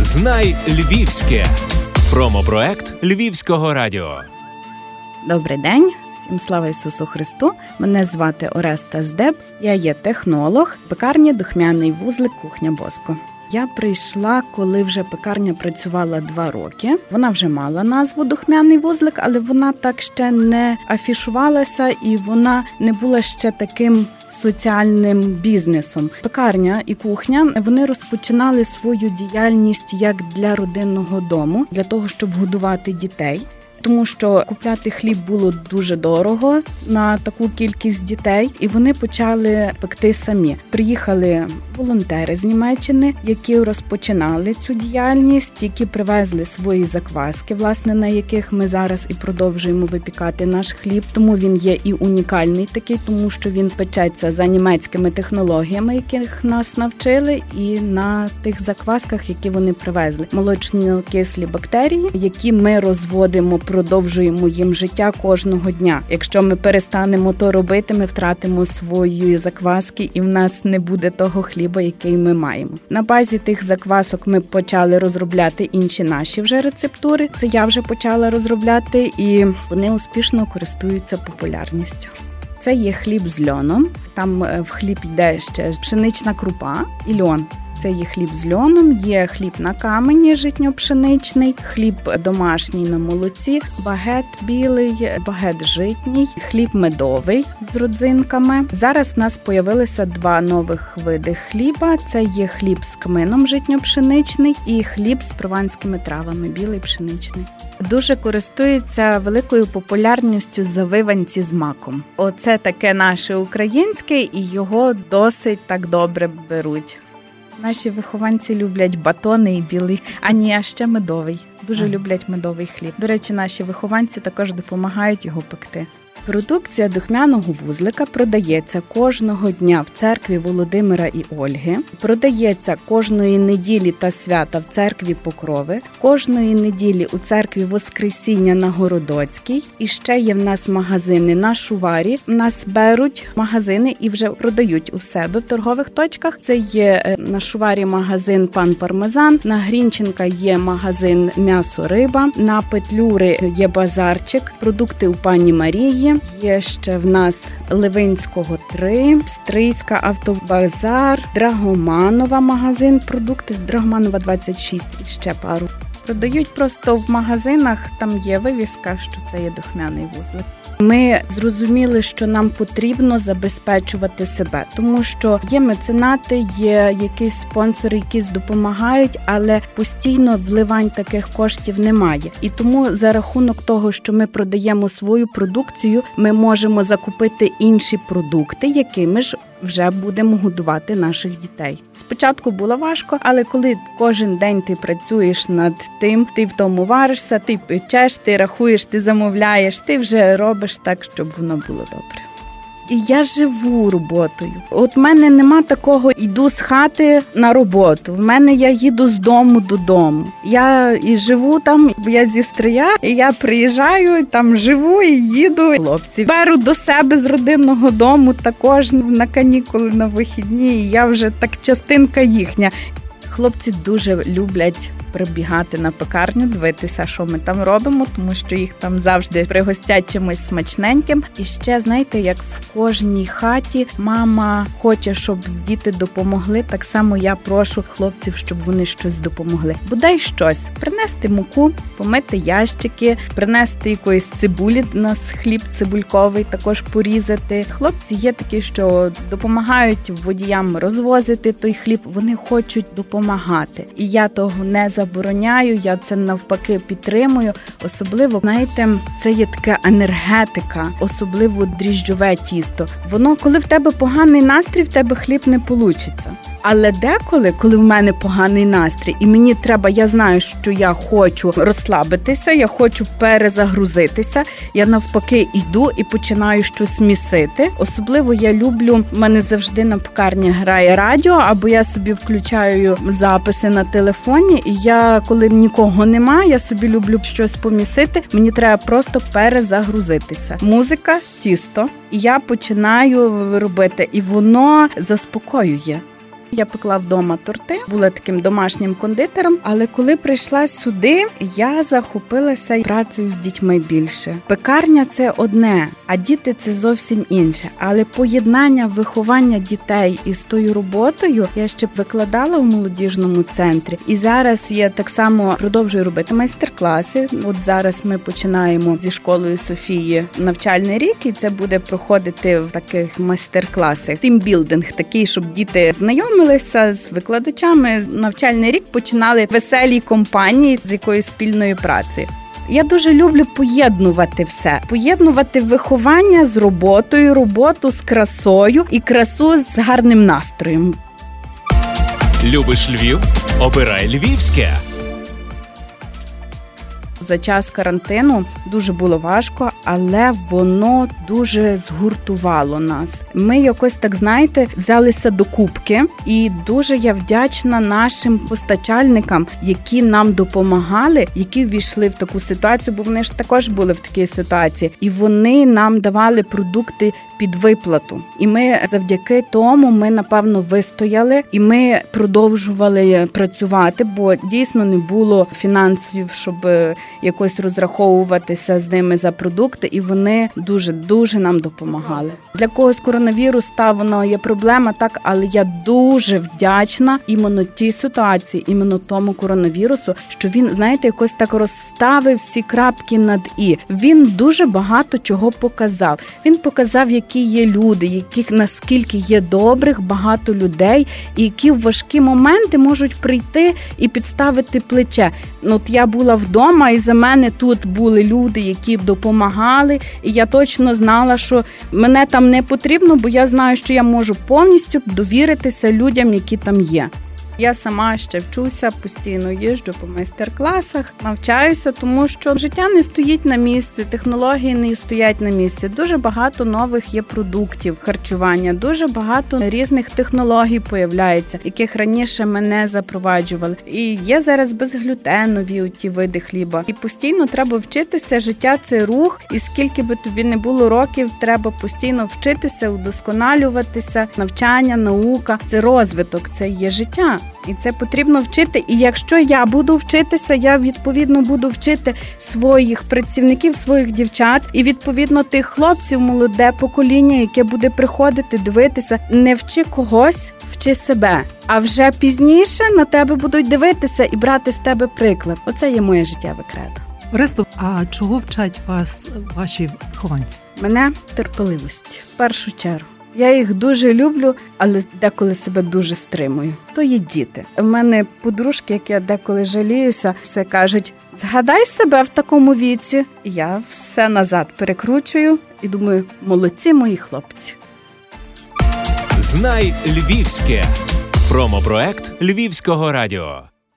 Знай Львівське. Промопроект Львівського радіо. Добрий день. Всім слава Ісусу Христу! Мене звати Ореста Здеб. Я є технолог, пекарні духмяний вузлик кухня Боско. Я прийшла, коли вже пекарня працювала два роки. Вона вже мала назву Духмяний вузлик, але вона так ще не афішувалася і вона не була ще таким. Соціальним бізнесом пекарня і кухня вони розпочинали свою діяльність як для родинного дому, для того, щоб годувати дітей тому що купляти хліб було дуже дорого на таку кількість дітей, і вони почали пекти самі. Приїхали волонтери з Німеччини, які розпочинали цю діяльність, які привезли свої закваски, власне на яких ми зараз і продовжуємо випікати наш хліб. Тому він є і унікальний такий, тому що він печеться за німецькими технологіями, яких нас навчили, і на тих заквасках, які вони привезли, молочно кислі бактерії, які ми розводимо продовжуємо їм життя кожного дня. Якщо ми перестанемо то робити, ми втратимо свої закваски, і в нас не буде того хліба, який ми маємо. На базі тих заквасок ми почали розробляти інші наші вже рецептури. Це я вже почала розробляти, і вони успішно користуються популярністю. Це є хліб з льоном. Там е, в хліб йде ще пшенична крупа і льон. Це є хліб з льоном, є хліб на камені житньо-пшеничний, хліб домашній на молоці, багет білий, багет житній, хліб медовий з родзинками. Зараз в нас появилися два нових види хліба: це є хліб з кмином житньо-пшеничний і хліб з прованськими травами, білий пшеничний. Дуже користується великою популярністю завиванці з маком. Оце таке наше українське, і його досить так добре беруть. Наші вихованці люблять батони і білий, а ні, а ще медовий. Дуже люблять медовий хліб. До речі, наші вихованці також допомагають його пекти. Продукція духмяного вузлика продається кожного дня в церкві Володимира і Ольги. Продається кожної неділі та свята в церкві Покрови, кожної неділі у церкві Воскресіння на Городоцькій. І ще є в нас магазини на Шуварі. В нас беруть магазини і вже продають у себе в торгових точках. Це є е, на Шуварі магазин Пан Пармезан. На Грінченка є магазин М'ясо Риба. На Петлюри є базарчик, продукти у пані Марії. Є ще в нас Левинського 3, Стрийська автобазар, Драгоманова магазин, продукти Драгоманова 26 і ще пару. Продають просто в магазинах, там є вивіска, що це є духмяний вузлик. Ми зрозуміли, що нам потрібно забезпечувати себе, тому що є меценати, є якісь спонсори, які допомагають, але постійно вливань таких коштів немає. І тому за рахунок того, що ми продаємо свою продукцію, ми можемо закупити інші продукти, якими ж вже будемо годувати наших дітей. Спочатку було важко, але коли кожен день ти працюєш над тим, ти в тому варишся, ти печеш, ти рахуєш, ти замовляєш, ти вже робиш так, щоб воно було добре. І я живу роботою. От в мене нема такого йду з хати на роботу. В мене я їду з дому додому. Я і живу там, я зі стрия, і я приїжджаю, там живу і їду. Хлопці беру до себе з родинного дому також на канікули на вихідні. і Я вже так частинка їхня. Хлопці дуже люблять прибігати на пекарню, дивитися, що ми там робимо, тому що їх там завжди пригостять чимось смачненьким. І ще знаєте, як в кожній хаті мама хоче, щоб діти допомогли. Так само я прошу хлопців, щоб вони щось допомогли. Бодай щось принести муку, помити ящики, принести якоїсь цибулі. У нас хліб цибульковий, також порізати. Хлопці є такі, що допомагають водіям розвозити той хліб. Вони хочуть допомагати, і я того не забороняю, я це навпаки підтримую. Особливо, знаєте, це є така енергетика, особливо дріжджове тісто. Воно, коли в тебе поганий настрій, в тебе хліб не получиться. Але деколи, коли в мене поганий настрій, і мені треба, я знаю, що я хочу розслабитися, я хочу перезагрузитися. Я навпаки йду і починаю щось місити. Особливо я люблю, в мене завжди на пекарні грає радіо, або я собі включаю записи на телефоні. І я, коли нікого немає, я собі люблю щось помісити. Мені треба просто перезагрузитися. Музика, тісто, і я починаю робити, і воно заспокоює. Я пекла вдома торти, була таким домашнім кондитером. Але коли прийшла сюди, я захопилася працею з дітьми більше. Пекарня це одне, а діти це зовсім інше. Але поєднання виховання дітей із тою роботою я ще викладала в молодіжному центрі, і зараз я так само продовжую робити майстер-класи. От зараз ми починаємо зі школою Софії навчальний рік, і це буде проходити в таких майстер-класах. Тімбілдинг такий, щоб діти знайомилися з викладачами. Навчальний рік починали веселі компанії з якоюсь спільною працею. Я дуже люблю поєднувати все, поєднувати виховання з роботою, роботу з красою і красу з гарним настроєм. Любиш Львів? Обирай Львівське. За час карантину дуже було важко, але воно дуже згуртувало нас. Ми якось так знаєте взялися до кубки, і дуже я вдячна нашим постачальникам, які нам допомагали, які ввійшли в таку ситуацію, бо вони ж також були в такій ситуації, і вони нам давали продукти під виплату. І ми завдяки тому ми напевно вистояли, і ми продовжували працювати, бо дійсно не було фінансів, щоб якось розраховуватися з ними за продукти, і вони дуже дуже нам допомагали. Для когось коронавірус та воно є проблема, так але я дуже вдячна іменно тій ситуації, іменно тому коронавірусу, що він знаєте, якось так розставив всі крапки над і він дуже багато чого показав. Він показав, які є люди, яких наскільки є добрих, багато людей, і які в важкі моменти можуть прийти і підставити плече. Ну, от я була вдома, і за мене тут були люди, які б допомагали, і я точно знала, що мене там не потрібно, бо я знаю, що я можу повністю довіритися людям, які там є. Я сама ще вчуся, постійно їжджу по майстер-класах, навчаюся, тому що життя не стоїть на місці, технології не стоять на місці. Дуже багато нових є продуктів харчування, дуже багато різних технологій появляється, яких раніше мене запроваджували. І є зараз безглютенові ті види хліба. І постійно треба вчитися. Життя це рух, і скільки би тобі не було років, треба постійно вчитися, удосконалюватися. Навчання, наука це розвиток, це є життя. І це потрібно вчити. І якщо я буду вчитися, я відповідно буду вчити своїх працівників, своїх дівчат, і відповідно тих хлопців, молоде покоління, яке буде приходити, дивитися, не вчи когось, вчи себе. А вже пізніше на тебе будуть дивитися і брати з тебе приклад. Оце є моє життєве кредо. Оресто, а чого вчать вас ваші вихованці? Мене терпеливості в першу чергу. Я їх дуже люблю, але деколи себе дуже стримую. То є діти. У мене подружки, як я деколи жаліюся, все кажуть: згадай себе в такому віці. Я все назад перекручую і думаю, молодці мої хлопці. Знай Львівське. Промопроект Львівського радіо.